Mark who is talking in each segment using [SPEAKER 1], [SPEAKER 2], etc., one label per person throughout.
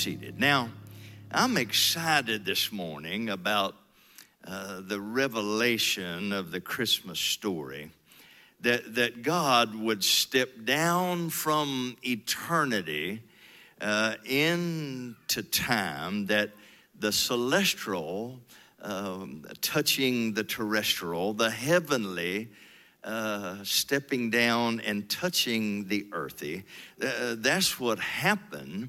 [SPEAKER 1] seated. Now, I'm excited this morning about uh, the revelation of the Christmas story that, that God would step down from eternity uh, into time, that the celestial um, touching the terrestrial, the heavenly uh, stepping down and touching the earthy. Uh, that's what happened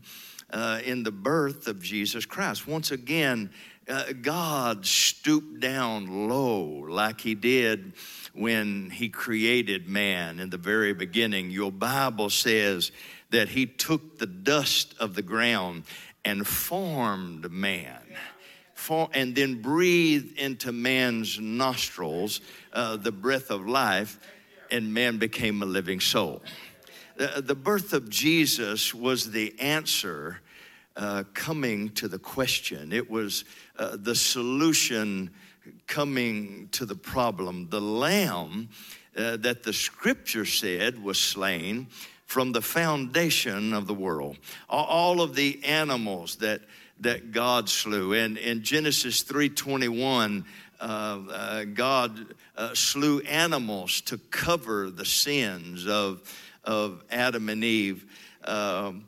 [SPEAKER 1] uh, in the birth of Jesus Christ. Once again, uh, God stooped down low like he did when he created man in the very beginning. Your Bible says that he took the dust of the ground and formed man and then breathed into man's nostrils uh, the breath of life, and man became a living soul. The, the birth of Jesus was the answer uh, coming to the question, it was uh, the solution coming to the problem. The lamb uh, that the scripture said was slain from the foundation of the world. All of the animals that that God slew. And in Genesis 3:21, uh, uh, God uh, slew animals to cover the sins of, of Adam and Eve. Um,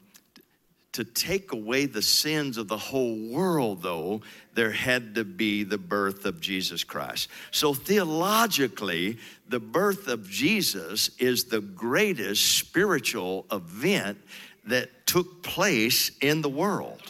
[SPEAKER 1] to take away the sins of the whole world, though, there had to be the birth of Jesus Christ. So, theologically, the birth of Jesus is the greatest spiritual event that took place in the world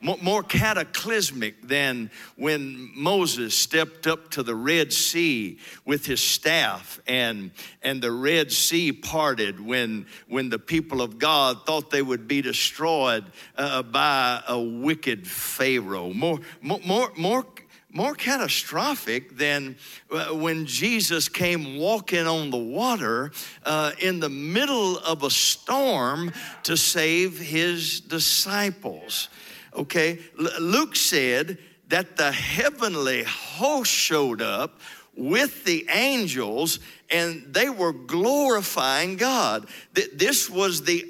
[SPEAKER 1] more cataclysmic than when Moses stepped up to the Red Sea with his staff and, and the Red Sea parted when, when the people of God thought they would be destroyed uh, by a wicked Pharaoh. More, more, more, more more catastrophic than uh, when Jesus came walking on the water uh, in the middle of a storm to save his disciples. Okay, Luke said that the heavenly host showed up with the angels and they were glorifying God. This was the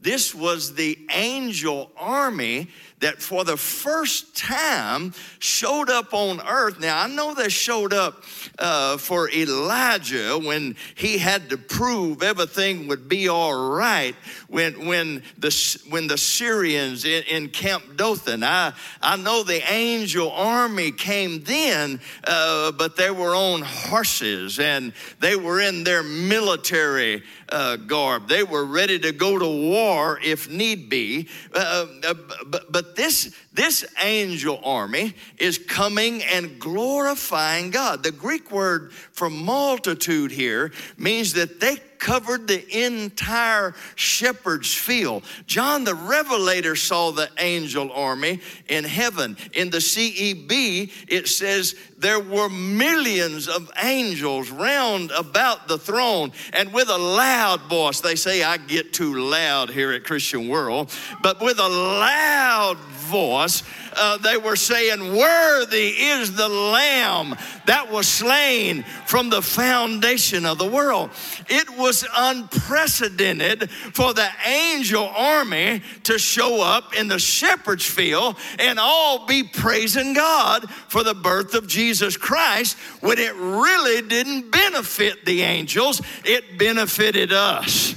[SPEAKER 1] this was the angel army that for the first time showed up on earth. Now, I know they showed up uh, for Elijah when he had to prove everything would be all right when, when, the, when the Syrians in, in Camp Dothan. I, I know the angel army came then, uh, but they were on horses and they were in their military uh, garb. They were ready to go to war if need be. Uh, uh, but, but this, this angel army is coming and glorifying God. The Greek word for multitude here means that they covered the entire shepherd's field. John the Revelator saw the angel army in heaven. In the CEB, it says there were millions of angels round about the throne, and with a loud voice, they say I get too loud here at Christian World, but with a loud voice, uh, they were saying, Worthy is the Lamb that was slain from the foundation of the world. It was unprecedented for the angel army to show up in the shepherd's field and all be praising God for the birth of Jesus Christ when it really didn't benefit the angels, it benefited us.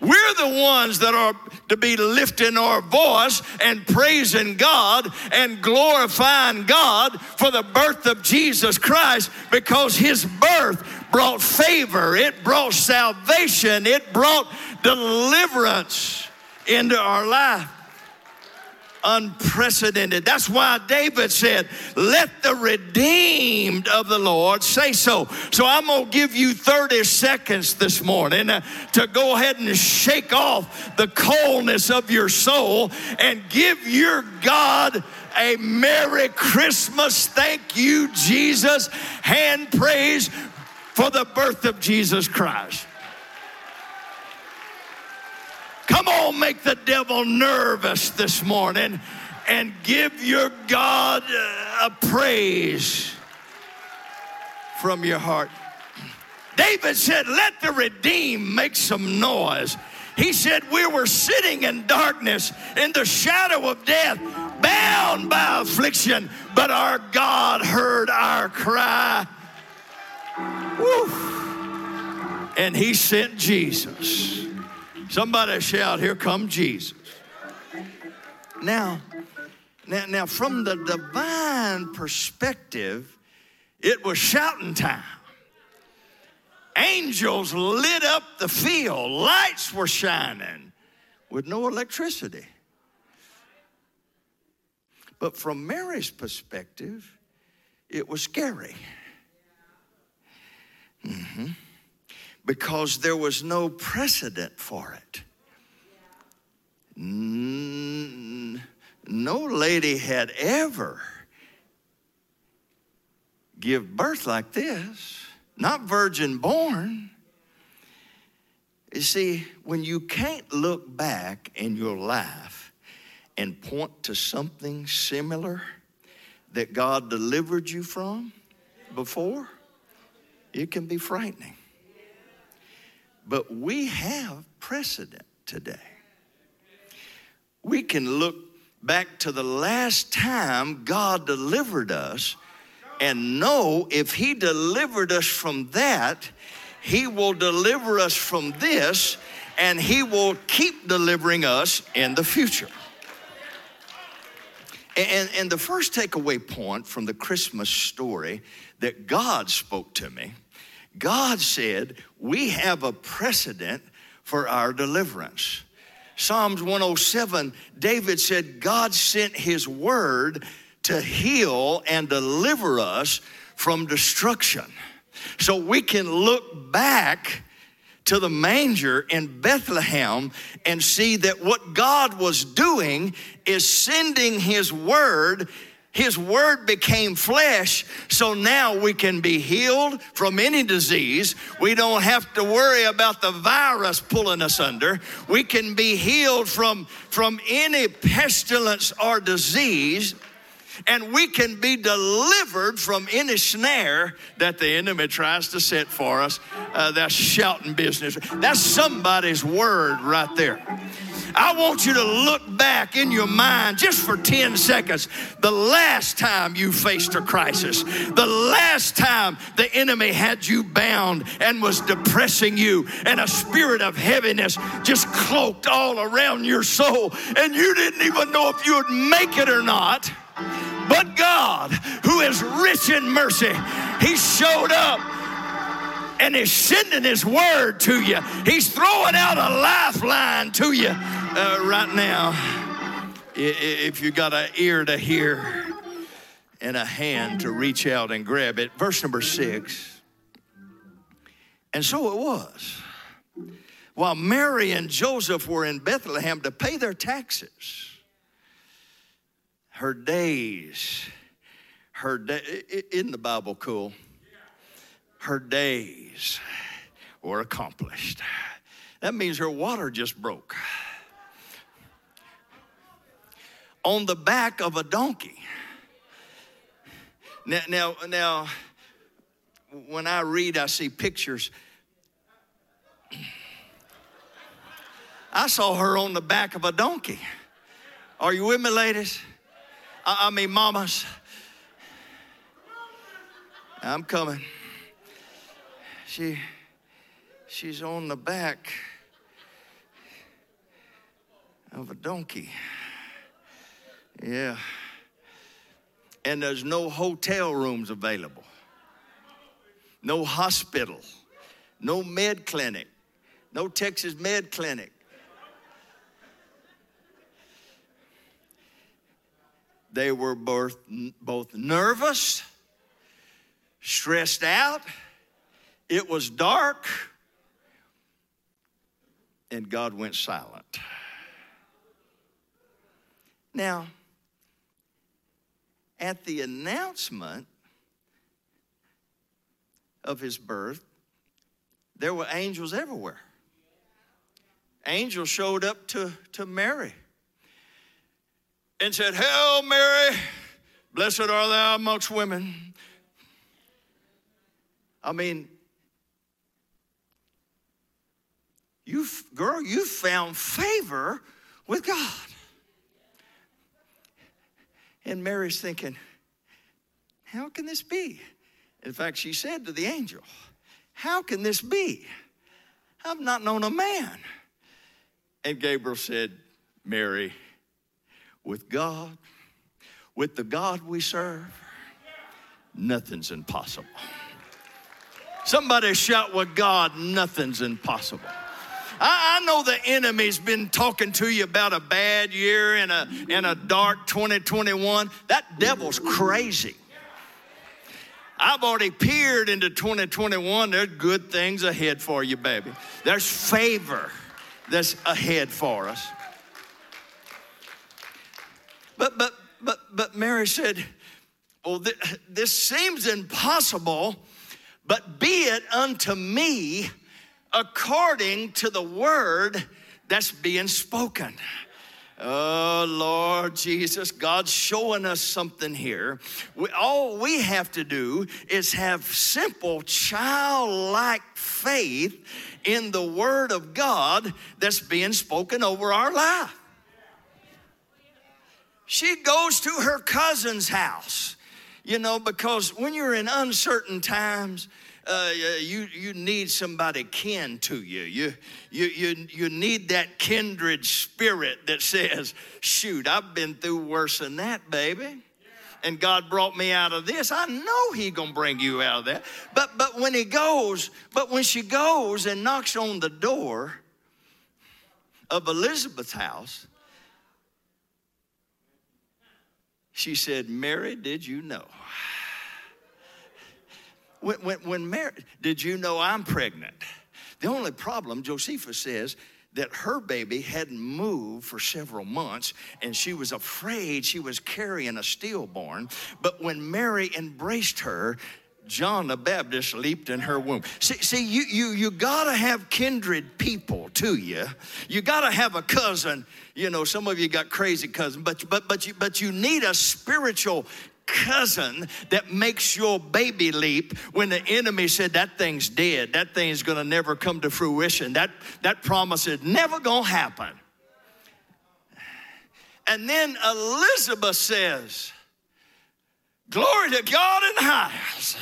[SPEAKER 1] We're the ones that are to be lifting our voice and praising God and glorifying God for the birth of Jesus Christ because his birth brought favor, it brought salvation, it brought deliverance into our life unprecedented. That's why David said, Let the redeemed of the Lord say so. So I'm going to give you 30 seconds this morning uh, to go ahead and shake off the coldness of your soul and give your God a Merry Christmas. Thank you, Jesus. Hand praise for the birth of Jesus Christ. Come on, make the devil nervous this morning and give your God uh, a praise from your heart. David said, Let the redeemed make some noise. He said, We were sitting in darkness, in the shadow of death, bound by affliction, but our God heard our cry. Woo. And He sent Jesus. Somebody shout, Here come Jesus. Now, now, now, from the divine perspective, it was shouting time. Angels lit up the field, lights were shining with no electricity. But from Mary's perspective, it was scary. Mm-hmm. Because there was no precedent for it. no lady had ever give birth like this, not virgin born. You see, when you can't look back in your life and point to something similar that God delivered you from before, it can be frightening. But we have precedent today. We can look back to the last time God delivered us and know if He delivered us from that, He will deliver us from this, and He will keep delivering us in the future. And, and the first takeaway point from the Christmas story that God spoke to me, God said, We have a precedent for our deliverance. Psalms 107, David said, God sent his word to heal and deliver us from destruction. So we can look back to the manger in Bethlehem and see that what God was doing is sending His word. His word became flesh, so now we can be healed from any disease. We don't have to worry about the virus pulling us under. We can be healed from, from any pestilence or disease and we can be delivered from any snare that the enemy tries to set for us. Uh, that's shouting business. That's somebody's word right there. I want you to look back in your mind just for 10 seconds the last time you faced a crisis, the last time the enemy had you bound and was depressing you, and a spirit of heaviness just cloaked all around your soul, and you didn't even know if you would make it or not. But God, who is rich in mercy, He showed up and is sending His word to you. He's throwing out a lifeline to you uh, right now. If you got an ear to hear and a hand to reach out and grab it. Verse number six. And so it was. While Mary and Joseph were in Bethlehem to pay their taxes, her days, her isn't the Bible cool? Her days were accomplished. That means her water just broke. On the back of a donkey. Now, now, now when I read, I see pictures. I saw her on the back of a donkey. Are you with me, ladies? I mean, mamas. I'm coming. She, she's on the back of a donkey. Yeah. And there's no hotel rooms available, no hospital, no med clinic, no Texas med clinic. They were both, both nervous, stressed out. It was dark, and God went silent. Now, at the announcement of his birth, there were angels everywhere. Angels showed up to, to Mary and said, Hail Mary, blessed are thou amongst women. I mean, you girl, you found favor with God. And Mary's thinking, how can this be? In fact, she said to the angel, How can this be? I've not known a man. And Gabriel said, Mary, with God, with the God we serve, nothing's impossible. Somebody shout, with God, nothing's impossible. I, know the enemy's been talking to you about a bad year and a, and a dark 2021. That devil's crazy. I've already peered into 2021. There's good things ahead for you, baby. There's favor that's ahead for us. But, but, but, Mary said, Well, th- this seems impossible, but be it unto me according to the word that's being spoken. Oh, Lord Jesus, God's showing us something here. We, all we have to do is have simple, childlike faith in the Word of God that's being spoken over our life. She goes to her cousin's house, you know, because when you're in uncertain times, uh, you, you need somebody kin to you. You, you, you. you need that kindred spirit that says, shoot, I've been through worse than that, baby. And God brought me out of this. I know He gonna bring you out of that. But but when He goes, but when she goes and knocks on the door of Elizabeth's house, she said, Mary, did you know? When, when, when Mary, did you know I'm pregnant? The only problem, Josephus says, that her baby hadn't moved for several months and she was afraid she was carrying a stillborn. But when Mary embraced her, John the Baptist leaped in her womb. See, see you, you, you gotta have kindred people to you. You gotta have a cousin. You know, some of you got crazy cousins, but, but, but, you, but you need a spiritual cousin that makes your baby leap when the enemy said that thing's dead that thing's gonna never come to fruition that that promise is never gonna happen and then elizabeth says glory to god in the highest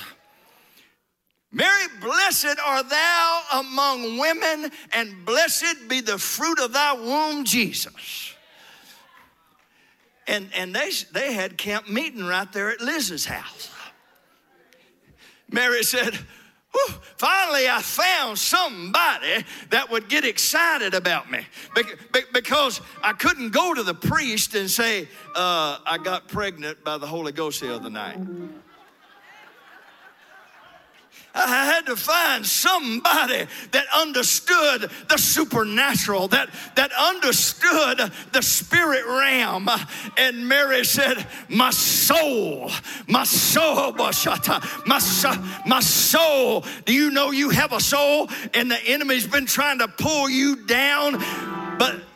[SPEAKER 1] Mary, blessed art thou among women, and blessed be the fruit of thy womb, Jesus. And, and they, they had camp meeting right there at Liz's house. Mary said, finally I found somebody that would get excited about me because I couldn't go to the priest and say, uh, I got pregnant by the Holy Ghost the other night. I had to find somebody that understood the supernatural, that, that understood the spirit realm. And Mary said, My soul, my soul, my, my soul. Do you know you have a soul and the enemy's been trying to pull you down? But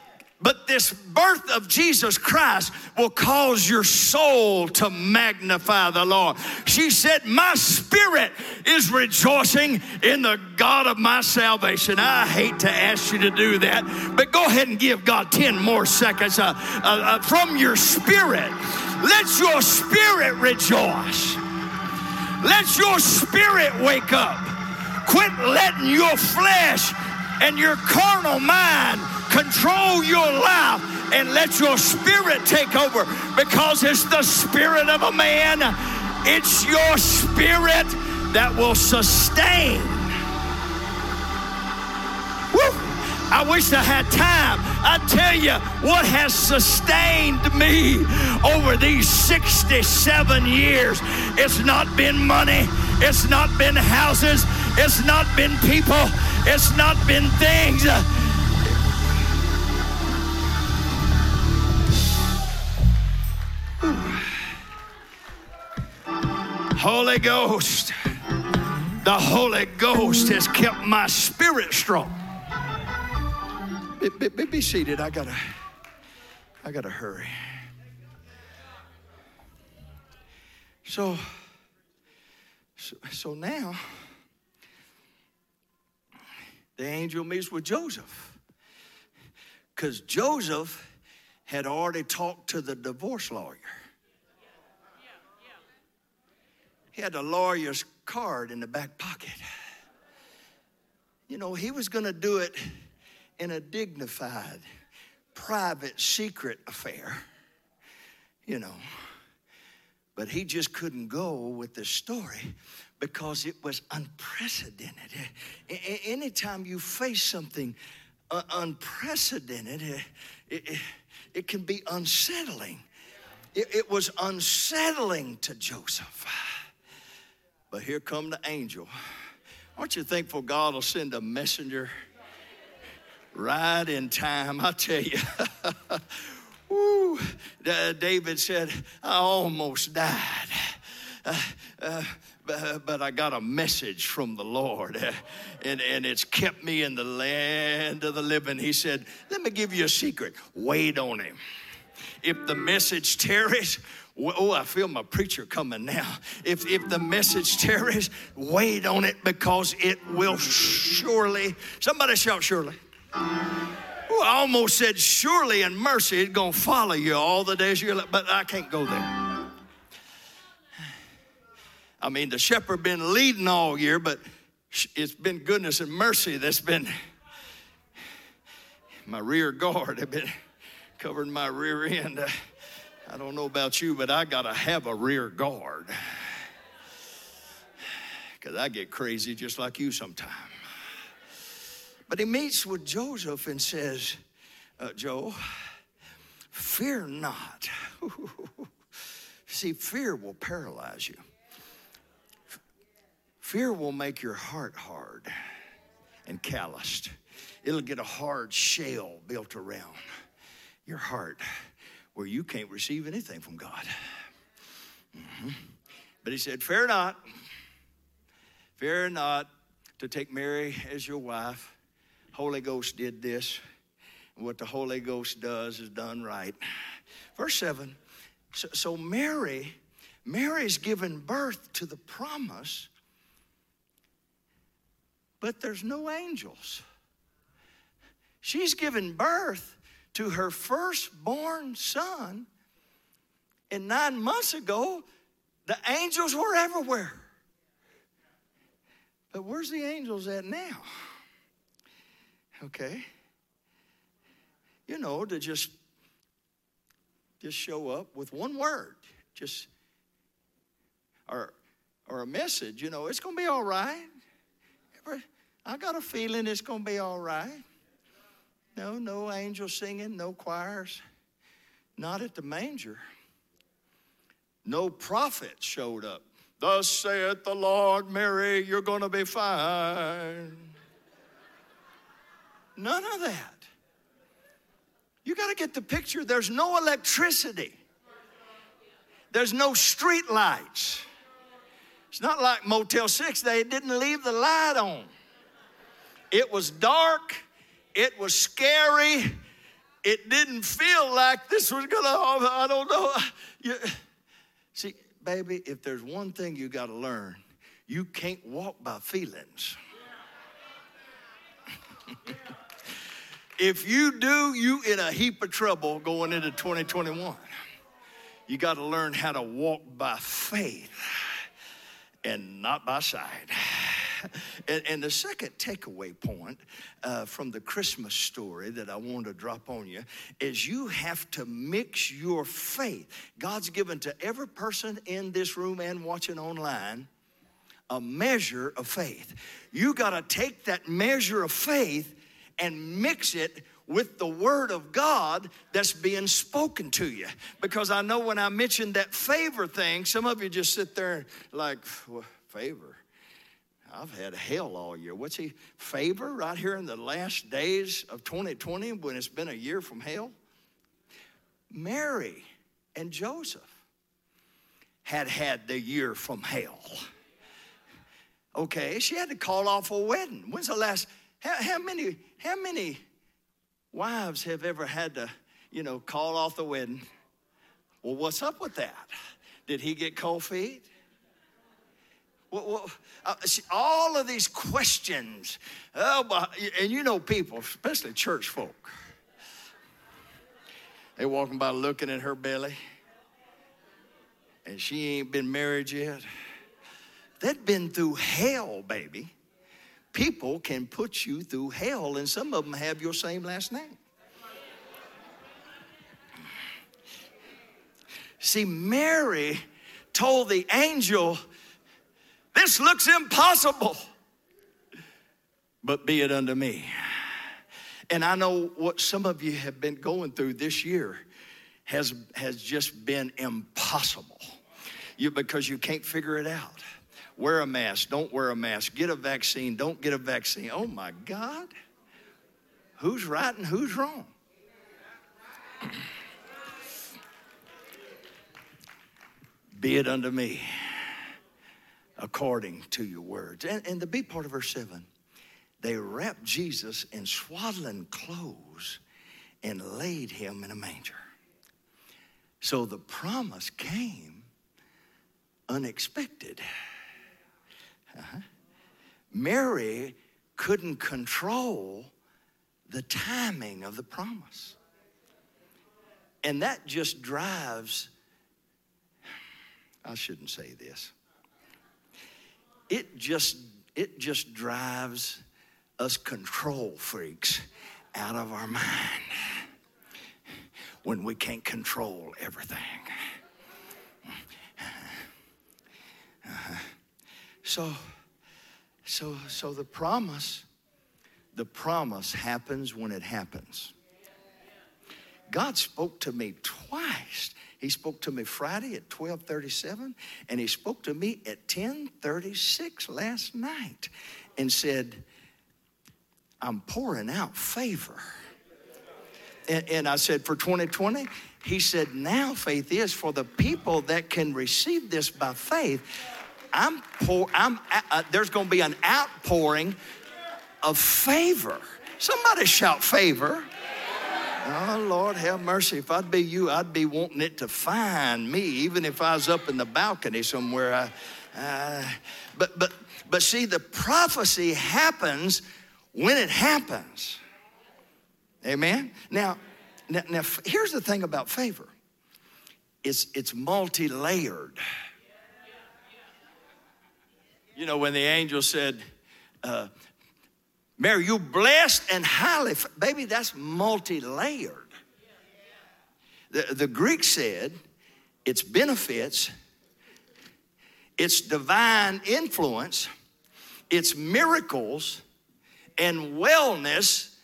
[SPEAKER 1] but this birth of Jesus Christ will cause your soul to magnify the Lord. She said, My spirit is rejoicing in the God of my salvation. I hate to ask you to do that, but go ahead and give God 10 more seconds uh, uh, uh, from your spirit. Let your spirit rejoice. Let your spirit wake up. Quit letting your flesh and your carnal mind control your life and let your spirit take over because it's the spirit of a man, it's your spirit that will sustain. Woo! I wish I had time. I tell you what has sustained me over these 67 years. It's not been money, it's not been houses, it's not been people, it's not been things. Holy Ghost, the Holy Ghost has kept my spirit strong. Be, be, be seated. I gotta, I gotta hurry. So, so, so now the angel meets with Joseph. Because Joseph had already talked to the divorce lawyer. He had a lawyer's card in the back pocket. You know, he was going to do it in a dignified, private, secret affair, you know. But he just couldn't go with the story because it was unprecedented. Anytime you face something uh, unprecedented, it, it, it, can be unsettling. It, it was unsettling to Joseph. But here come the angel. Aren't you thankful God will send a messenger right in time? I tell you. Woo, David said, I almost died. Uh, uh, but, I got a message from the Lord, and, and it's kept me in the land of the living. He said, Let me give you a secret wait on him. If the message tarries, Oh, I feel my preacher coming now. If, if the message tarries, wait on it because it will surely. Somebody shout, surely. Oh, I almost said, surely in mercy, it's going to follow you all the days of your life, but I can't go there. I mean, the shepherd been leading all year, but it's been goodness and mercy that's been my rear guard. have been covering my rear end. I don't know about you, but I got to have a rear guard. Because I get crazy just like you sometimes. But he meets with Joseph and says, uh, Joe, fear not. See, fear will paralyze you. Fear will make your heart hard and calloused. It'll get a hard shell built around your heart where you can't receive anything from God. Mm-hmm. But he said, Fear not, fear not to take Mary as your wife. Holy Ghost did this. And what the Holy Ghost does is done right. Verse 7 so, so Mary, Mary's given birth to the promise, but there's no angels. She's given birth to her firstborn son. And nine months ago, the angels were everywhere. But where's the angels at now? Okay. You know, to just just show up with one word, just or or a message, you know, it's gonna be all right. I got a feeling it's gonna be all right. No, no angels singing, no choirs. Not at the manger. No prophet showed up. Thus saith the Lord, Mary, you're going to be fine. None of that. You got to get the picture. There's no electricity. There's no street lights. It's not like Motel 6. They didn't leave the light on. It was dark it was scary. It didn't feel like this was gonna, oh, I don't know. You, see, baby, if there's one thing you gotta learn, you can't walk by feelings. if you do, you in a heap of trouble going into 2021. You got to learn how to walk by faith and not by sight. and, and, the second takeaway point uh, from the Christmas story that I want to drop on you is you have to mix your faith. God's given to every person in this room and watching online a measure of faith. You got to take that measure of faith and mix it with the word of God that's being spoken to you. Because I know when I mentioned that favor thing, some of you just sit there like, well, favor. I've had hell all year. What's he favor right here in the last days of 2020 when it's been a year from hell? Mary and Joseph had had the year from hell. Okay, she had to call off a wedding. When's the last? How, how many? How many wives have ever had to, you know, call off the wedding? Well, what's up with that? Did he get cold feet? Well, uh, see, all of these questions, oh, and you know people, especially church folk, they walking by looking at her belly, and she ain't been married yet. They've been through hell, baby. People can put you through hell, and some of them have your same last name. See, Mary told the angel, This looks impossible, but be it unto me. And I know what some of you have been going through this year has, has just been impossible you, because you can't figure it out. Wear a mask, don't wear a mask. Get a vaccine, don't get a vaccine. Oh my God. Who's right and who's wrong? Be it unto me according to your words. And, and the B part of verse 7 they wrapped Jesus in swaddling clothes and laid him in a manger. So the promise came unexpected. Uh-huh. Mary couldn't control the timing of the promise. And that just drives, I shouldn't say this. It just, it just drives us control freaks out of our mind when we can't control everything. Uh-huh. So, so, so the promise, the promise happens when it happens. God spoke to me twice. He spoke to me Friday at 12:37 and he spoke to me at 10:36 last night and said, "I'm pouring out favor." And, and I said, "For 2020?" He said, "Now faith is for the people that can receive this by faith." I'm pour, I'm, uh, uh there's going to be an outpouring of favor. Somebody shout favor. Oh, Lord, have mercy. If I'd be you, I'd be wanting it to find me, even if I was up in the balcony somewhere. I, but, but, but see, the prophecy happens when it happens. Amen? Now, now, now here's the thing about favor it's, it's multi layered. You know, when the angel said, uh, Mary, you blessed and highly, baby, that's multi layered. The, the Greek said it's benefits, it's divine influence, it's miracles, and wellness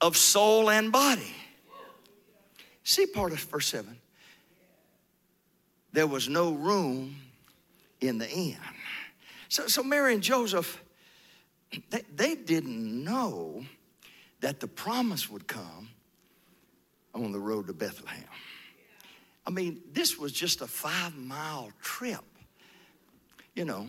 [SPEAKER 1] of soul and body. See part of verse 7. There was no room in the inn. So, so Mary and Joseph, they, they didn't know that the promise would come on the road to Bethlehem. I mean, this was just a five mile trip. You know,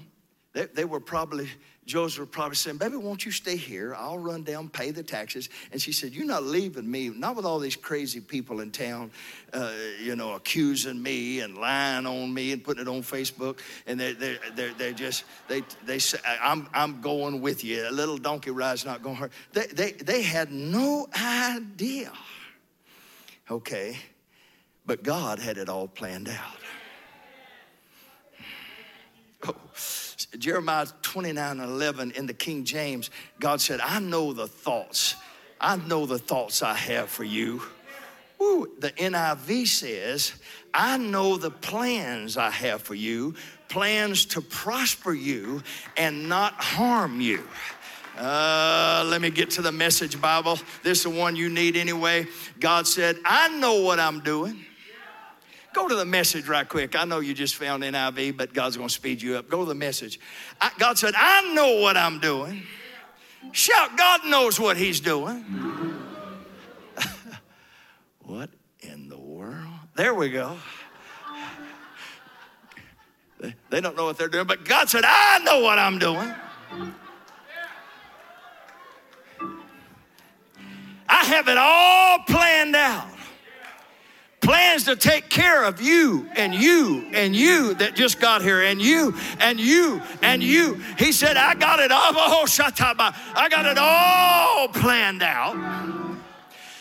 [SPEAKER 1] they, they were probably Joseph probably saying, Baby, won't you stay here? I'll run down, pay the taxes. And she said, You're not leaving me, not with all these crazy people in town, uh, you know, accusing me and lying on me and putting it on Facebook. And they're, they're, they're, they're just, they, they say, I'm, I'm going with you. A little donkey ride's not going to hurt. They, they, they had no idea. Okay. But God had it all planned out. Oh. Jeremiah 29 and 11 in the King James, God said, I know the thoughts. I know the thoughts I have for you. The NIV says, I know the plans I have for you, plans to prosper you and not harm you. Uh, let me get to the message Bible. This is the one you need anyway. God said, I know what I'm doing. Go to the message right quick. I know you just found NIV, but God's going to speed you up. Go to the message. I, God said, I know what I'm doing. Shout, God knows what He's doing. what in the world? There we go. They, they don't know what they're doing, but God said, I know what I'm doing. I have it all planned out plans to take care of you and you and you that just got here and you and you and you. He said, I got it all. Oh, I got it all planned out.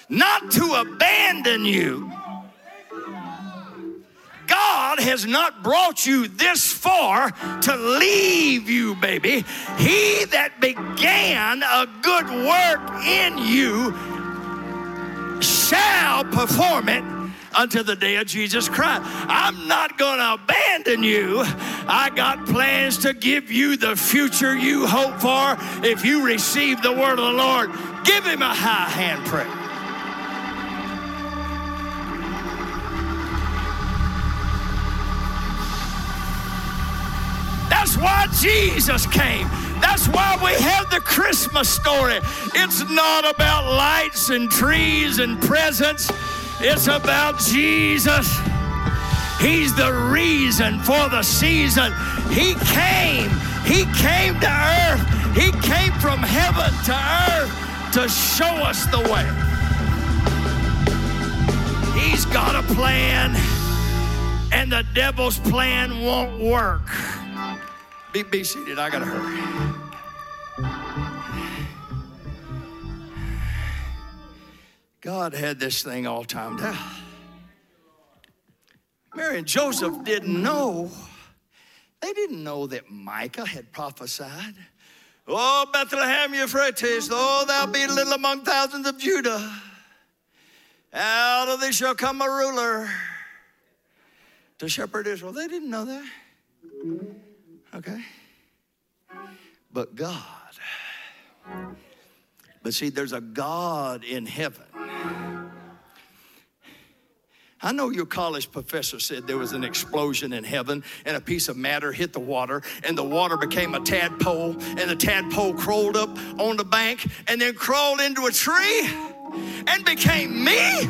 [SPEAKER 1] Not to abandon you. God has not brought you this far to leave you, baby. He that began a good work in you shall perform it until the day of Jesus Christ. I'm not going to abandon you. I got plans to give you the future you hope for if you receive the word of the Lord. Give him a high hand prayer. That's why Jesus came. That's why we have the Christmas story. It's not about lights and trees and presents, it's about Jesus. He's the reason for the season. He came. He came to earth. He came from heaven to earth to show us the way. He's got a plan, and the devil's plan won't work. Be, be seated. I got to hurry. God had this thing all timed out. Ah. Mary and Joseph didn't know. They didn't know that Micah had prophesied. Oh, Bethlehem Ephratah, oh, thou be little among thousands of Judah. Out of thee shall come a ruler to shepherd Israel. They didn't know that. Okay? But God. But see, there's a God in heaven. I know your college professor said there was an explosion in heaven and a piece of matter hit the water and the water became a tadpole and the tadpole crawled up on the bank and then crawled into a tree and became me.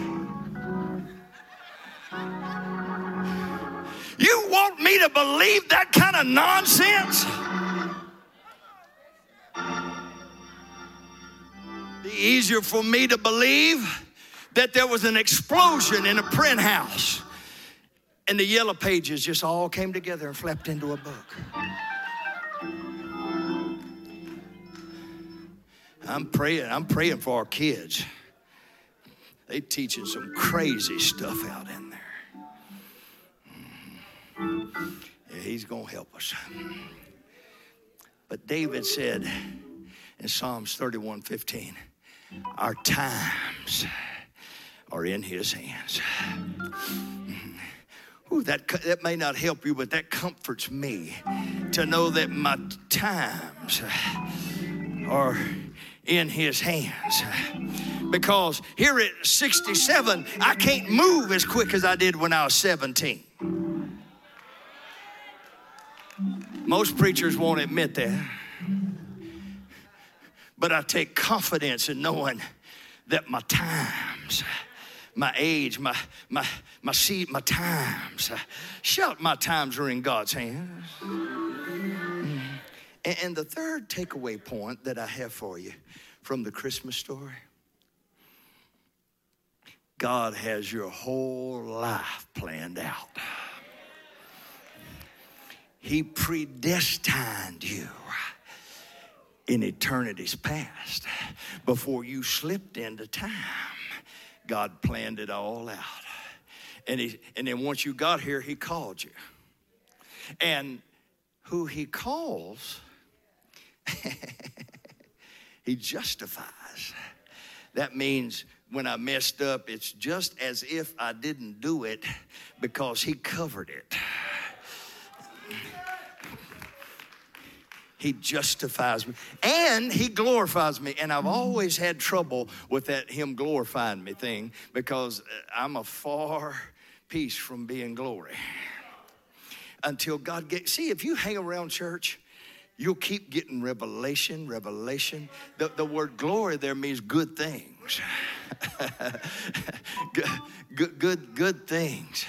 [SPEAKER 1] You want me to believe that kind of nonsense? Be easier for me to believe that there was an explosion in a print house and the yellow pages just all came together and flapped into a book. I'm praying, I'm praying for our kids. They teaching some crazy stuff out in there. Mm. Yeah, he's to help us. But David said in Psalms 31 15, our times are in his hands. Mm-hmm. Ooh, that, that may not help you, but that comforts me to know that my times are in his hands. Because here at 67, I can't move as quick as I did when I was 17. Most preachers won't admit that. But I take confidence in knowing that my times, my age, my my my my times, uh, shout my times are in God's hands. Mm. And the third takeaway point that I have for you from the Christmas story God has your whole life planned out. He predestined you in eternity's past. Before you slipped into time, God planned it all out. And, he, and then once you got here, He called you. And who He calls, He justifies. That means when I messed up, it's just as if I didn't do it because He covered it. He justifies me and He glorifies me. And I've mm. always had trouble with that Him glorifying me thing because uh, I'm a far piece from being glory. Until God gets, see, if you hang around church, you'll keep getting revelation, revelation. The, the word glory there means good things. good, good, good, good things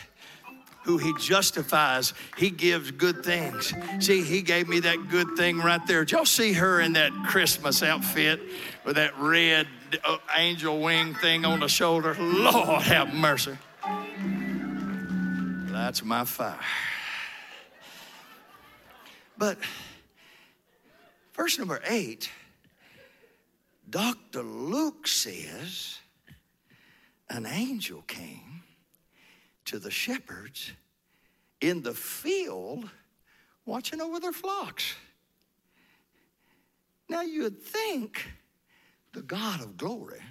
[SPEAKER 1] who he justifies, he gives good things. See, he gave me that good thing right there. Did y'all see her in that Christmas outfit with that red uh, angel wing thing on the shoulder? Lord have mercy. That's my fire. But verse number eight, Dr. Luke says an angel came to the shepherds in the field watching over their flocks. Now you'd think the God of glory,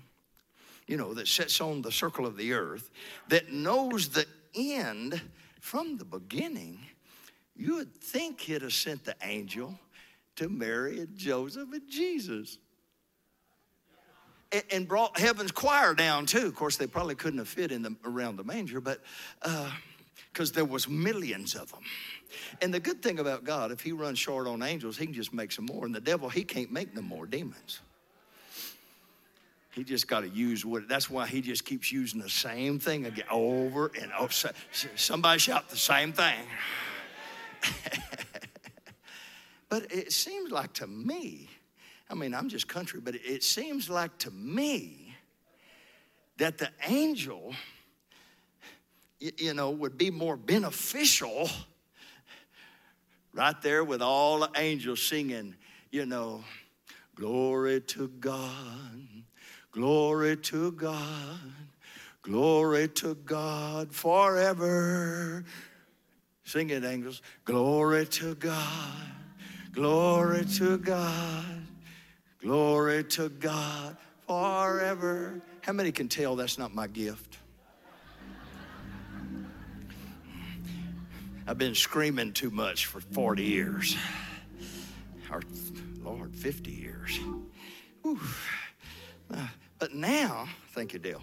[SPEAKER 1] you know, that sits on the circle of the earth, that knows the end from the beginning, you would think he'd have sent the angel to Mary and Joseph and Jesus. And brought heaven's choir down too. Of course, they probably couldn't have fit in the, around the manger, but because uh, there was millions of them. And the good thing about God, if he runs short on angels, he can just make some more. And the devil, he can't make no more demons. He just got to use what, that's why he just keeps using the same thing again over and over. Somebody shout the same thing. but it seems like to me, I mean, I'm just country, but it seems like to me that the angel, you know, would be more beneficial right there with all the angels singing, you know, glory to God, glory to God, glory to God forever. Sing it, angels. Glory to God, glory to God, glory to God forever. How many can tell that's not my gift? I've been screaming too much for 40 years. Or, Lord, 50 years. Uh, but now, thank you, Dale.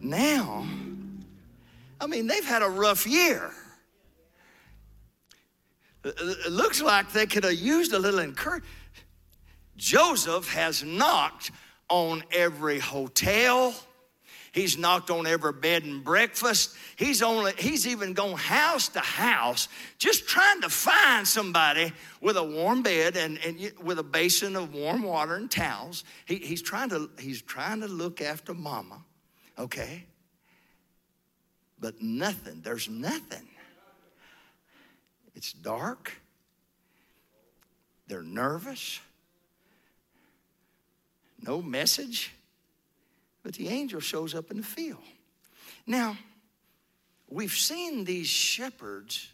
[SPEAKER 1] Now, I mean, they've had a rough year. It looks like they could have used a little encouragement. Joseph has knocked on every hotel He's knocked on every bed and breakfast. He's only he's even gone house to house just trying to find somebody with a warm bed and, and with a basin of warm water and towels. He, he's trying to he's trying to look after mama. Okay? But nothing, there's nothing. It's dark. They're nervous. No message. But the angel shows up in the field. Now, we've seen these shepherds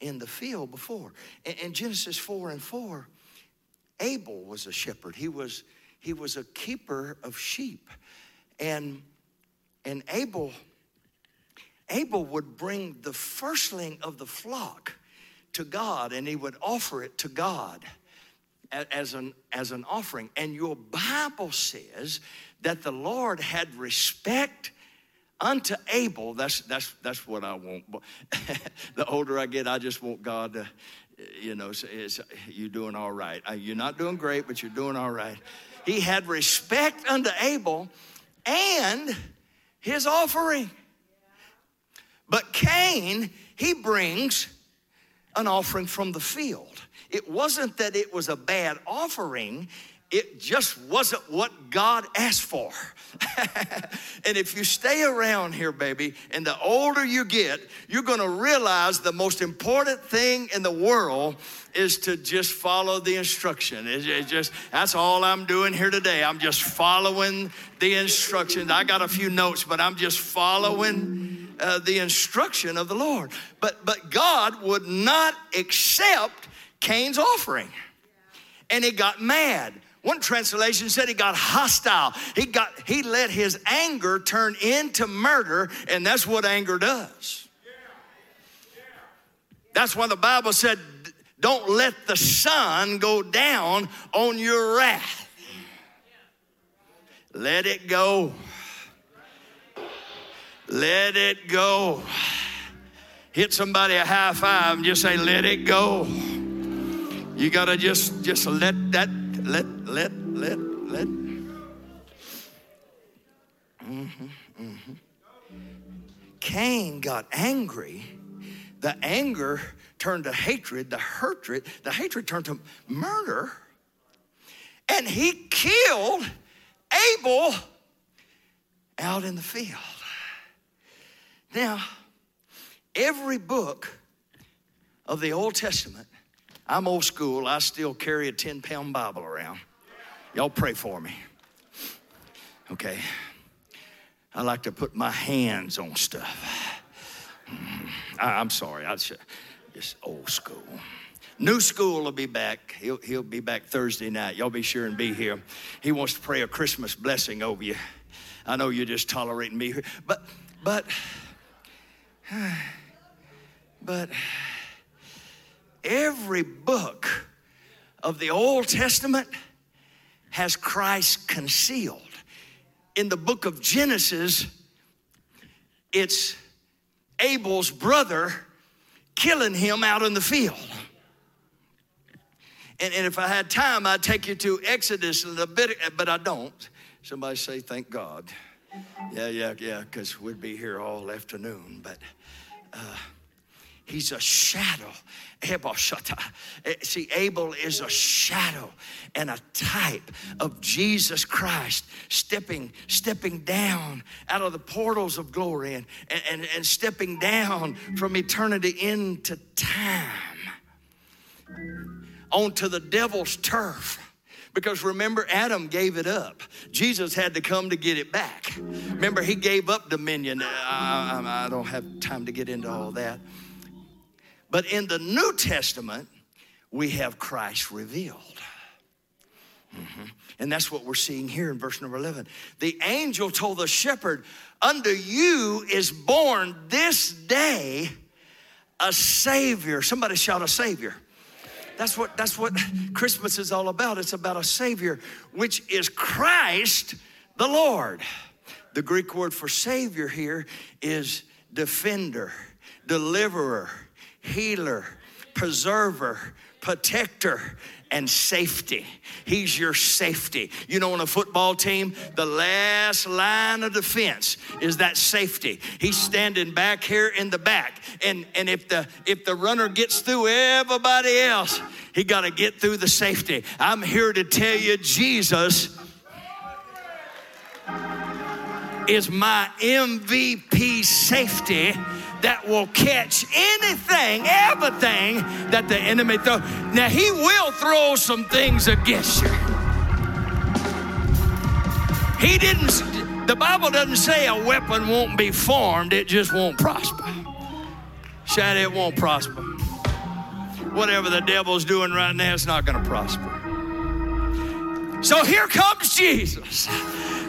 [SPEAKER 1] in the field before. In Genesis 4 and 4, Abel was a shepherd. He was, he was a keeper of sheep. And, and Abel, Abel would bring the firstling of the flock to God and he would offer it to God as an, as an offering. And your Bible says that the Lord had respect unto Abel. That's, that's, that's what I want. the older I get, I just want God to, you know, say, you're doing all right. You're not doing great, but you're doing all right. He had respect unto Abel and his offering. But Cain, he brings an offering from the field. It wasn't that it was a bad offering, it just wasn't what God asked for. and if you stay around here, baby, and the older you get, you're gonna realize the most important thing in the world is to just follow the instruction. It's, just that's all I'm doing here today. I'm just following the instructions. I got a few notes, but I'm just following uh, the instruction of the Lord. But but God would not accept Cain's offering, and he got mad. One translation said he got hostile. He got he let his anger turn into murder, and that's what anger does. That's why the Bible said, "Don't let the sun go down on your wrath. Let it go. Let it go." Hit somebody a high five and just say, "Let it go." You gotta just just let that let, let, let, let. Mm-hmm, mm-hmm. Cain got angry. The anger turned to hatred. The hatred, the hatred turned to murder. And he killed Abel out in the field. Now, every book of the Old Testament, I'm old school, I still carry a 10 pound Bible around. Y'all pray for me. Okay. I like to put my hands on stuff. Mm, I, am sorry, I just, just old school. New school will be back. He'll, he'll be back Thursday night. Y'all be sure and be here. He wants to pray a Christmas blessing over you. I know you're just tolerating me here, but, but, but every book of the Old Testament has Christ concealed. In the book of Genesis, it's Abel's brother killing him out in the field. And, and if I had time, I'd take you to Exodus a little bit, but I don't. Somebody say, thank God. Yeah, yeah, yeah, because we'd be here all afternoon. But uh, he's a shadow. Eh, see, Abel is a shadow and a type of Jesus Christ stepping, stepping down out of the portals of glory and, and, and stepping down from eternity into time onto the devil's turf. Because remember, Adam gave it up. Jesus had to come to get it back. Remember, he gave up dominion. I, I, don't have time to get into all that. But in the New Testament, we have Christ revealed. Mm-hmm. And that's what we're seeing here in verse number 11. The angel told the shepherd, Unto you is born this day a Savior. Somebody shout, A Savior. That's what, that's what Christmas is all about. It's about a Savior, which is Christ the Lord. The Greek word for Savior here is defender, deliverer, healer, preserver, protector, and safety. He's your safety. You know, on a football team, the last line of defense is that safety. He's standing back here in the back. And, and if the if the runner gets through everybody else, he got to get through the safety. I'm here to tell you, Jesus is my MVP safety that will catch anything, everything that the enemy throws. Now, he will throw some things against you. He didn't, the Bible doesn't say a weapon won't be formed, it just won't prosper. Shout, it won't prosper. Whatever the devil's doing right now, it's not going to prosper. So here comes Jesus.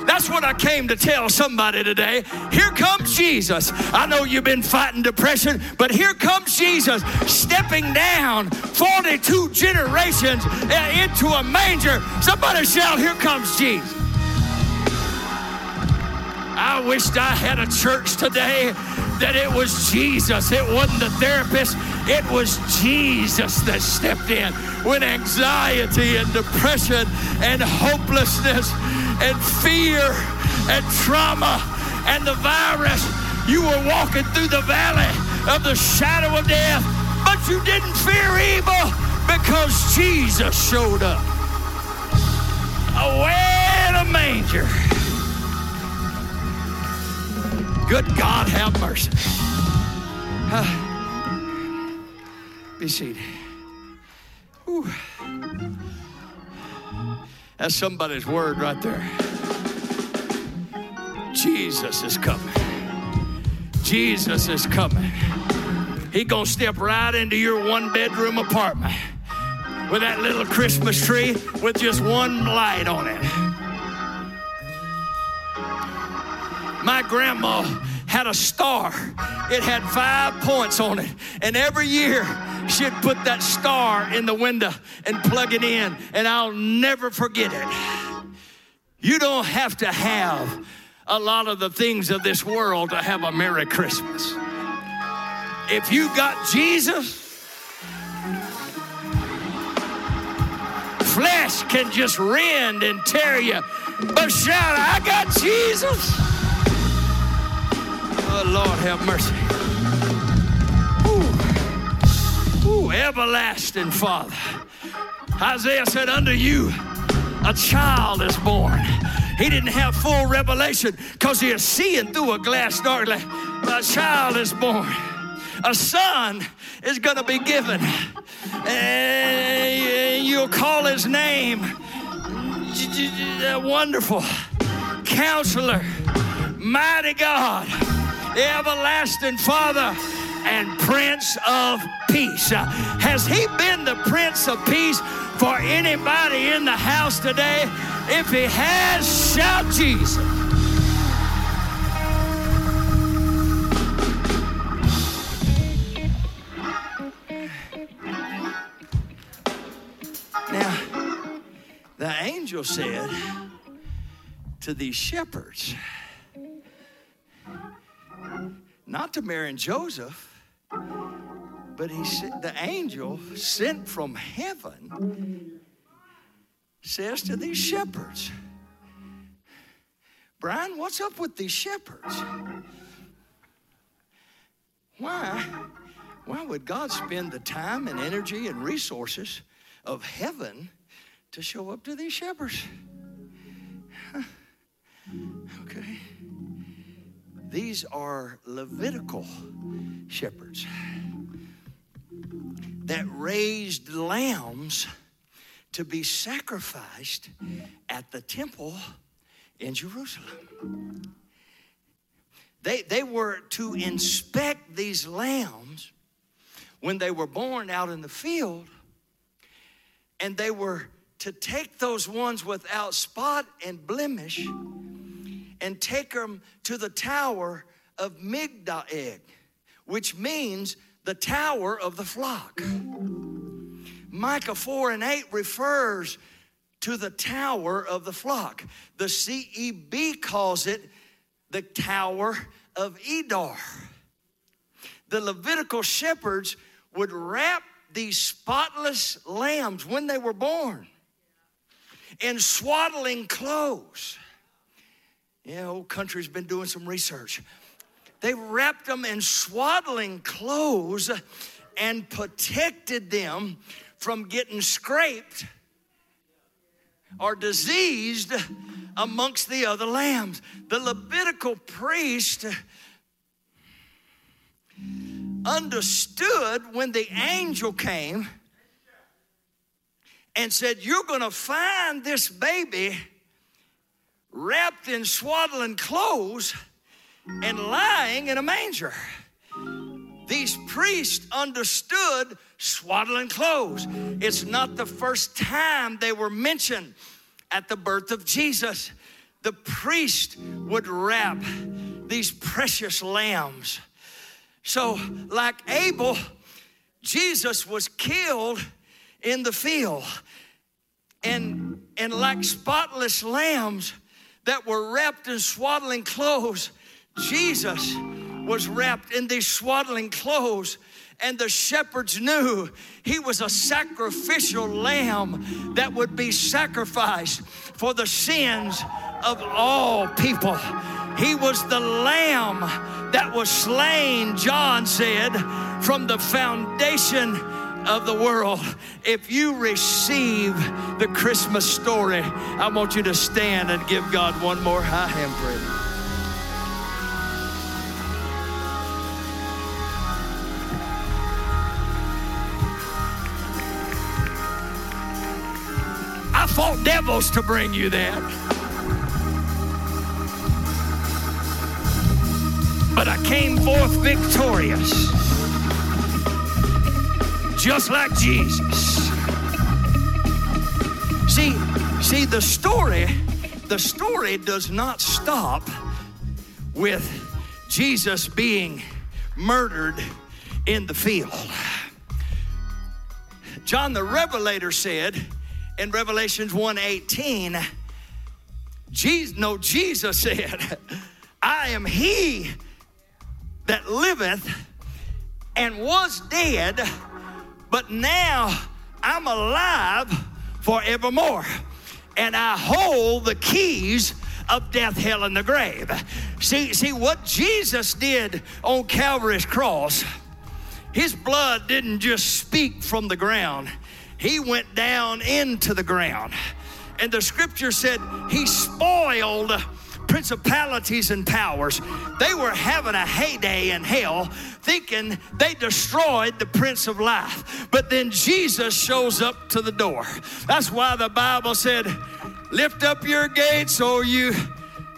[SPEAKER 1] That's what I came to tell somebody today. Here comes Jesus. I know you've been fighting depression, but here comes Jesus stepping down 42 generations uh, into a manger. Somebody shout, Here comes Jesus. I wished I had a church today that it was Jesus. It wasn't the therapist, it was Jesus that stepped in when anxiety and depression and hopelessness and fear and trauma and the virus. You were walking through the valley of the shadow of death, but you didn't fear evil because Jesus showed up. Oh, Away in a manger. Good God, have mercy. Uh, be seated. Whew. That's somebody's word right there. Jesus is coming. Jesus is coming. He gonna step right into your one bedroom apartment with that little Christmas tree with just one light on it. My grandma had a star. It had five points on it. And every year she'd put that star in the window and plug it in. And I'll never forget it. You don't have to have a lot of the things of this world to have a Merry Christmas. If you got Jesus, flesh can just rend and tear you. But shout, I got Jesus. Lord, have mercy. Ooh. Ooh, everlasting Father. Isaiah said, Unto you a child is born. He didn't have full revelation because he is seeing through a glass darkly. A child is born a son is going to be given. And you'll call his name Wonderful Counselor, Mighty God, Everlasting Father, and Prince of Peace. Has he been the Prince of Peace for anybody in the house today? If he has, shout Jesus. Now, the angel said to these shepherds, not to Mary and Joseph, but he said, the angel sent from heaven says to these shepherds, Brian, what's up with these shepherds? Why? Why would God spend the time and energy and resources of heaven to show up to these shepherds. okay. These are Levitical shepherds that raised lambs to be sacrificed at the temple in Jerusalem. They, they were to inspect these lambs when they were born out in the field, and they were to take those ones without spot and blemish and take them to the tower of Migdal, which means the tower of the flock. Micah 4 and 8 refers to the tower of the flock. The CEB calls it the tower of Edar. The Levitical shepherds would wrap these spotless lambs when they were born in swaddling clothes. Yeah, old country's been doing some research. They wrapped them in swaddling clothes and protected them from getting scraped or diseased amongst the other lambs. The Levitical priest understood when the angel came and said, You're gonna find this baby wrapped in swaddling clothes and lying in a manger. These priests understood swaddling clothes. It's not the first time they were mentioned at the birth of Jesus. The priest would wrap these precious lambs. So, like Abel, Jesus was killed in the field. And, and like spotless lambs that were wrapped in swaddling clothes, Jesus was wrapped in these swaddling clothes and the shepherds knew he was a sacrificial lamb that would be sacrificed for the sins of all people. He was the lamb that was slain, John said, from the foundation of the world. If you receive the Christmas story, I want you to stand and give God one more high hand praise. I fought devils to bring you that. But I came forth victorious just like Jesus. See, see the story, the story does not stop with Jesus being murdered in the field. John the Revelator said in Revelations 1:18, Jesus, no, Jesus said, I am he that liveth and was dead but now I'm alive forevermore. And I hold the keys of death, hell, and the grave. See, see what Jesus did on Calvary's cross, his blood didn't just speak from the ground, he went down into the ground. And the scripture said he spoiled principalities and powers. They were having a heyday in hell, thinking they destroyed the Prince of Life. But then Jesus shows up to the door. That's why the Bible said, Lift up your gates, or you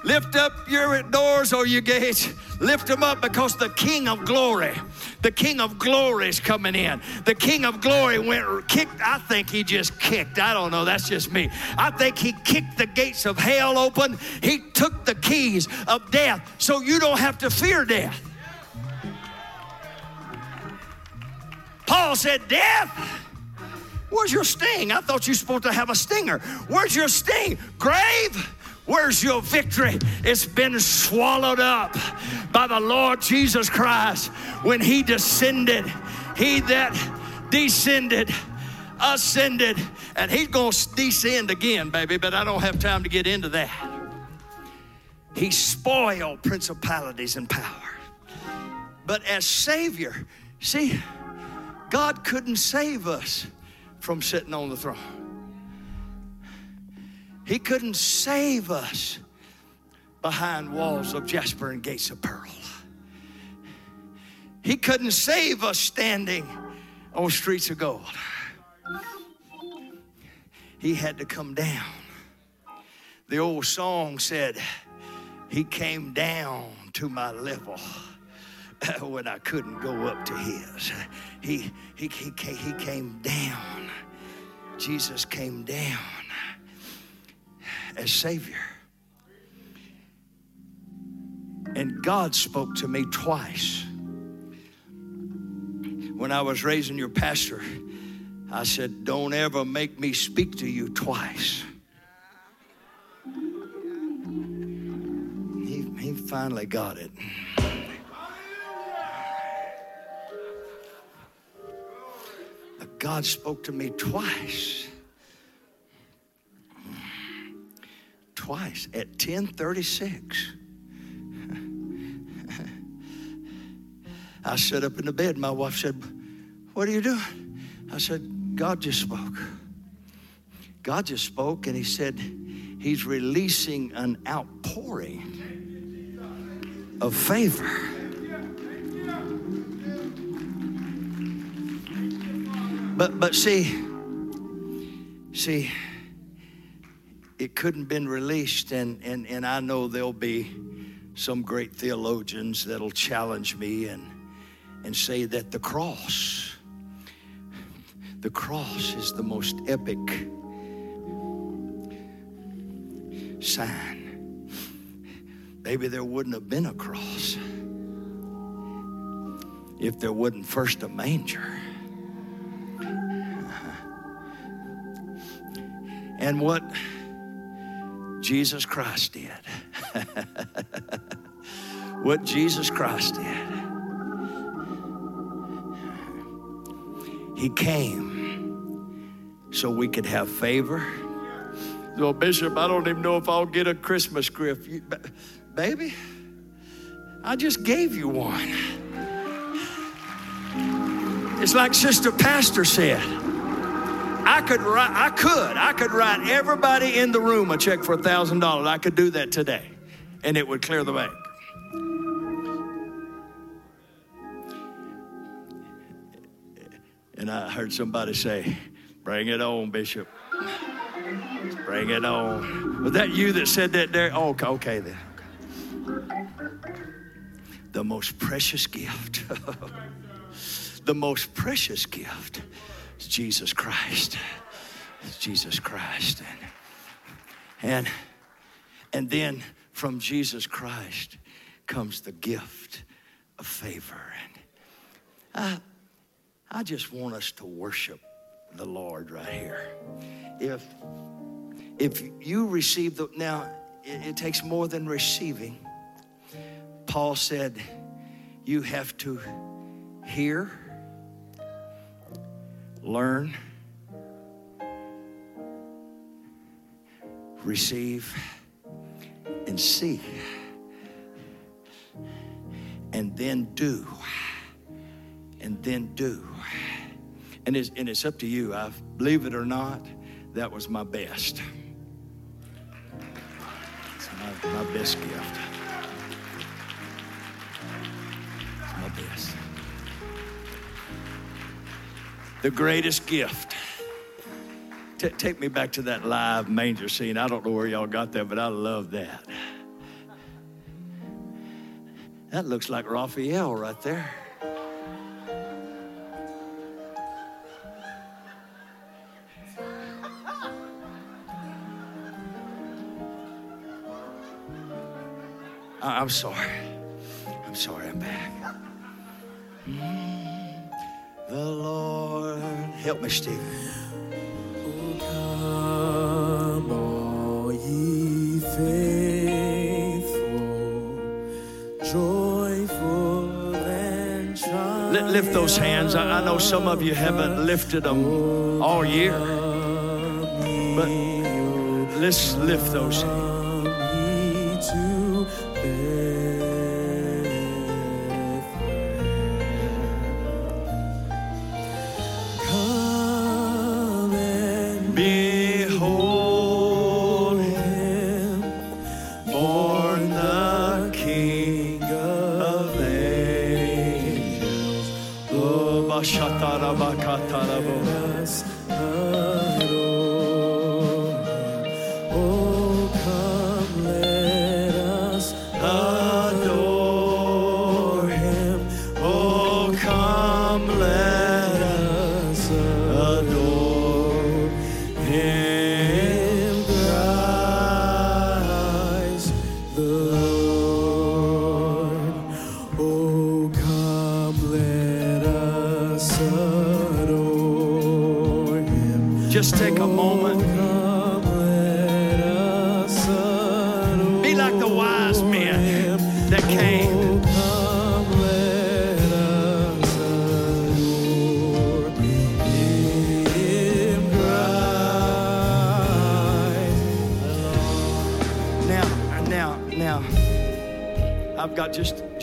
[SPEAKER 1] lift up your doors, or your gates. Lift them up because the King of glory the King of Glory is coming in. The King of Glory went kicked. I think he just kicked. I don't know. That's just me. I think he kicked the gates of hell open. He took the keys of death so you don't have to fear death. Paul said, Death, where's your sting? I thought you were supposed to have a stinger. Where's your sting? Grave, Where's your victory? It's been swallowed up by the Lord Jesus Christ when He descended. He that descended, ascended, and He's going to descend again, baby, but I don't have time to get into that. He spoiled principalities and power. But as Savior, see, God couldn't save us from sitting on the throne. He couldn't save us behind walls of jasper and gates of pearl. He couldn't save us standing on streets of gold. He had to come down. The old song said, He came down to my level when I couldn't go up to His. He, he, he, he came down. Jesus came down as Savior. And God spoke to me twice. When I was raising your pastor, I said, Don't ever make me speak to you twice. He, he finally got it. But God spoke to me twice. Twice at 1036. I sat up in the bed. My wife said, What are you doing? I said, God just spoke. God just spoke, and He said, He's releasing an outpouring of favor. But but see, see, it couldn't been released and, and, and i know there'll be some great theologians that'll challenge me and, and say that the cross the cross is the most epic sign. Maybe there wouldn't have been a cross if there wasn't first a manger. And what Jesus Christ did. what Jesus Christ did. He came so we could have favor. Well, Bishop, I don't even know if I'll get a Christmas gift. baby, I just gave you one. It's like Sister Pastor said. I could write, I could, I could write everybody in the room a check for a thousand dollars. I could do that today, and it would clear the bank. And I heard somebody say, "Bring it on, Bishop. Bring it on." Was that you that said that there? Oh, okay then. The most precious gift. the most precious gift it's Jesus Christ. It's Jesus Christ. And, and, and then from Jesus Christ comes the gift of favor. And I, I just want us to worship the Lord right here. If, if you receive the, now it, it takes more than receiving. Paul said, you have to hear learn, receive, and see. And then do. And then do. And it's, and it's up to you. I believe it or not, that was my best. My, my best gift. The greatest gift. T- take me back to that live manger scene. I don't know where y'all got that, but I love that. That looks like Raphael right there. I- I'm sorry. I'm sorry, I'm back. The Lord. Help me, Stephen. Lift those hands. I, I know some of you haven't lifted them all year, but let's lift those hands. Oh, bashatarabakatarabo.
[SPEAKER 2] us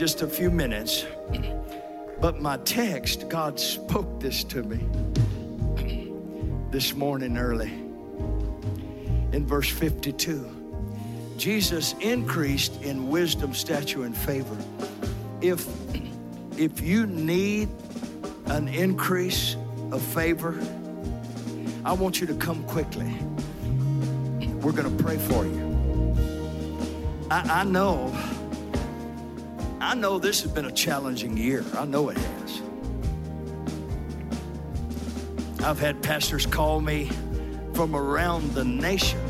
[SPEAKER 1] just a few minutes, but my text, God spoke this to me this morning early in verse 52. Jesus increased in wisdom, stature, and favor. If if you need an increase of favor, I want you to come quickly. We're going to pray for you. I, I know, I know this has been a challenging year. I know it has. I've had pastors call me from around the nation,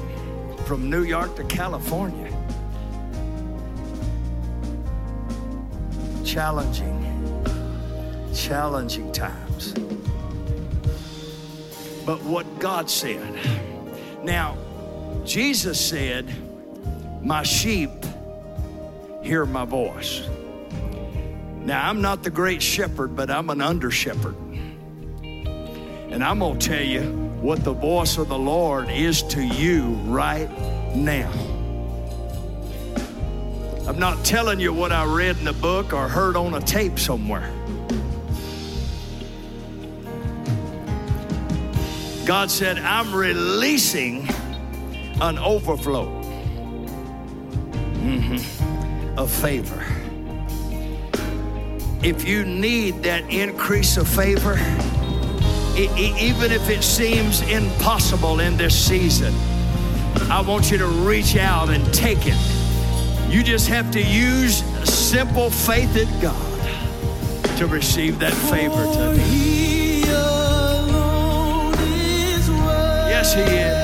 [SPEAKER 1] from New York to California. Challenging, challenging times. But what God said. Now, Jesus said, My sheep hear my voice. Now, I'm not the great shepherd, but I'm an under shepherd. And I'm going to tell you what the voice of the Lord is to you right now. I'm not telling you what I read in the book or heard on a tape somewhere. God said, I'm releasing an overflow mhm, of favor. If you need that increase of favor, even if it seems impossible in this season, I want you to reach out and take it. You just have to use simple faith in God to receive that favor today.
[SPEAKER 2] He alone is worthy.
[SPEAKER 1] Yes, He is.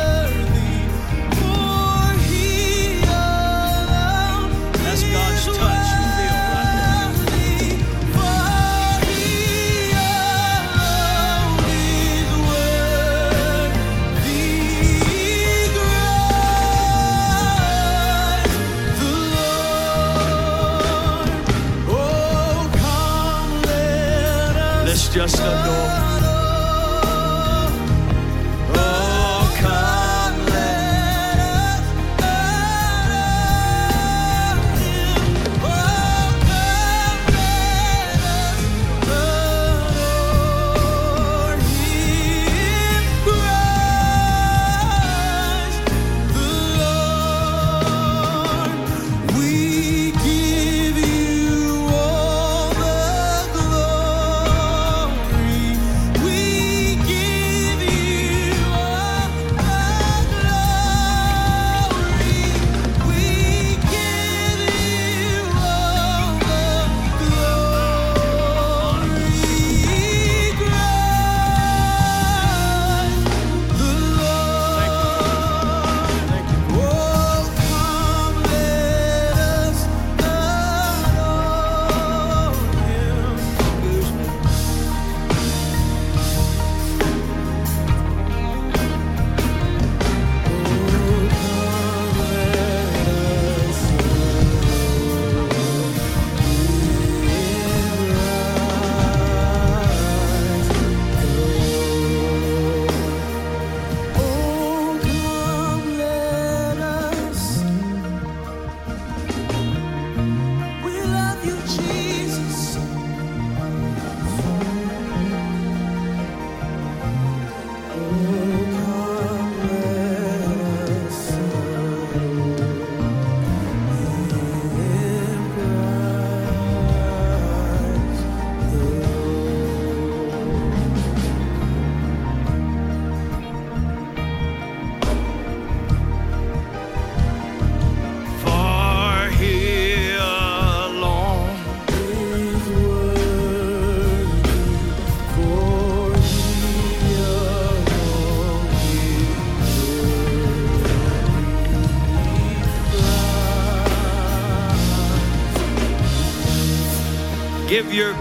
[SPEAKER 1] Just adore. Oh,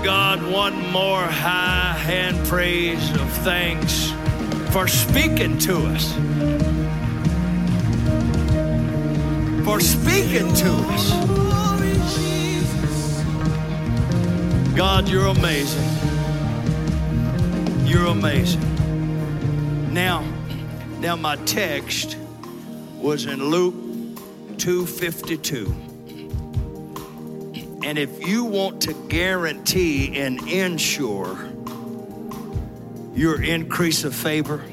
[SPEAKER 1] God one more high hand praise of thanks for speaking to us. For speaking to us. God, you're amazing. You're amazing. Now, now my text was in Luke 252. And if you want to guarantee and ensure your increase of favor,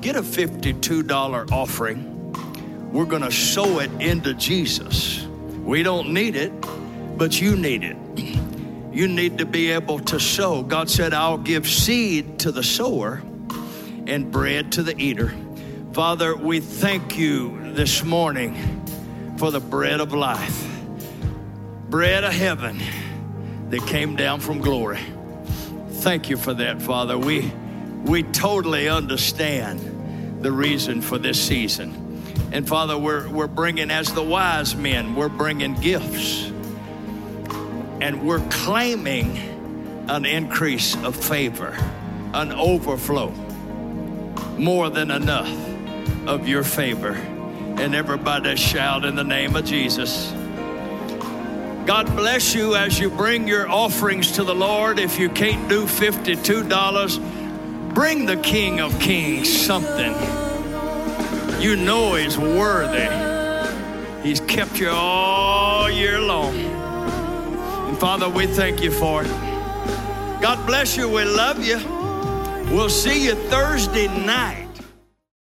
[SPEAKER 1] get a $52 offering. We're going to sow it into Jesus. We don't need it, but you need it. You need to be able to sow. God said, I'll give seed to the sower and bread to the eater. Father, we thank you this morning for the bread of life, bread of heaven that came down from glory. Thank you for that, Father. We, we totally understand the reason for this season. And Father, we're, we're bringing, as the wise men, we're bringing gifts and we're claiming an increase of favor, an overflow, more than enough of your favor. And everybody shout in the name of Jesus. God bless you as you bring your offerings to the Lord. If you can't do $52, bring the King of Kings something. You know He's worthy. He's kept you all year long. And Father, we thank you for it. God bless you. We love you. We'll see you Thursday night.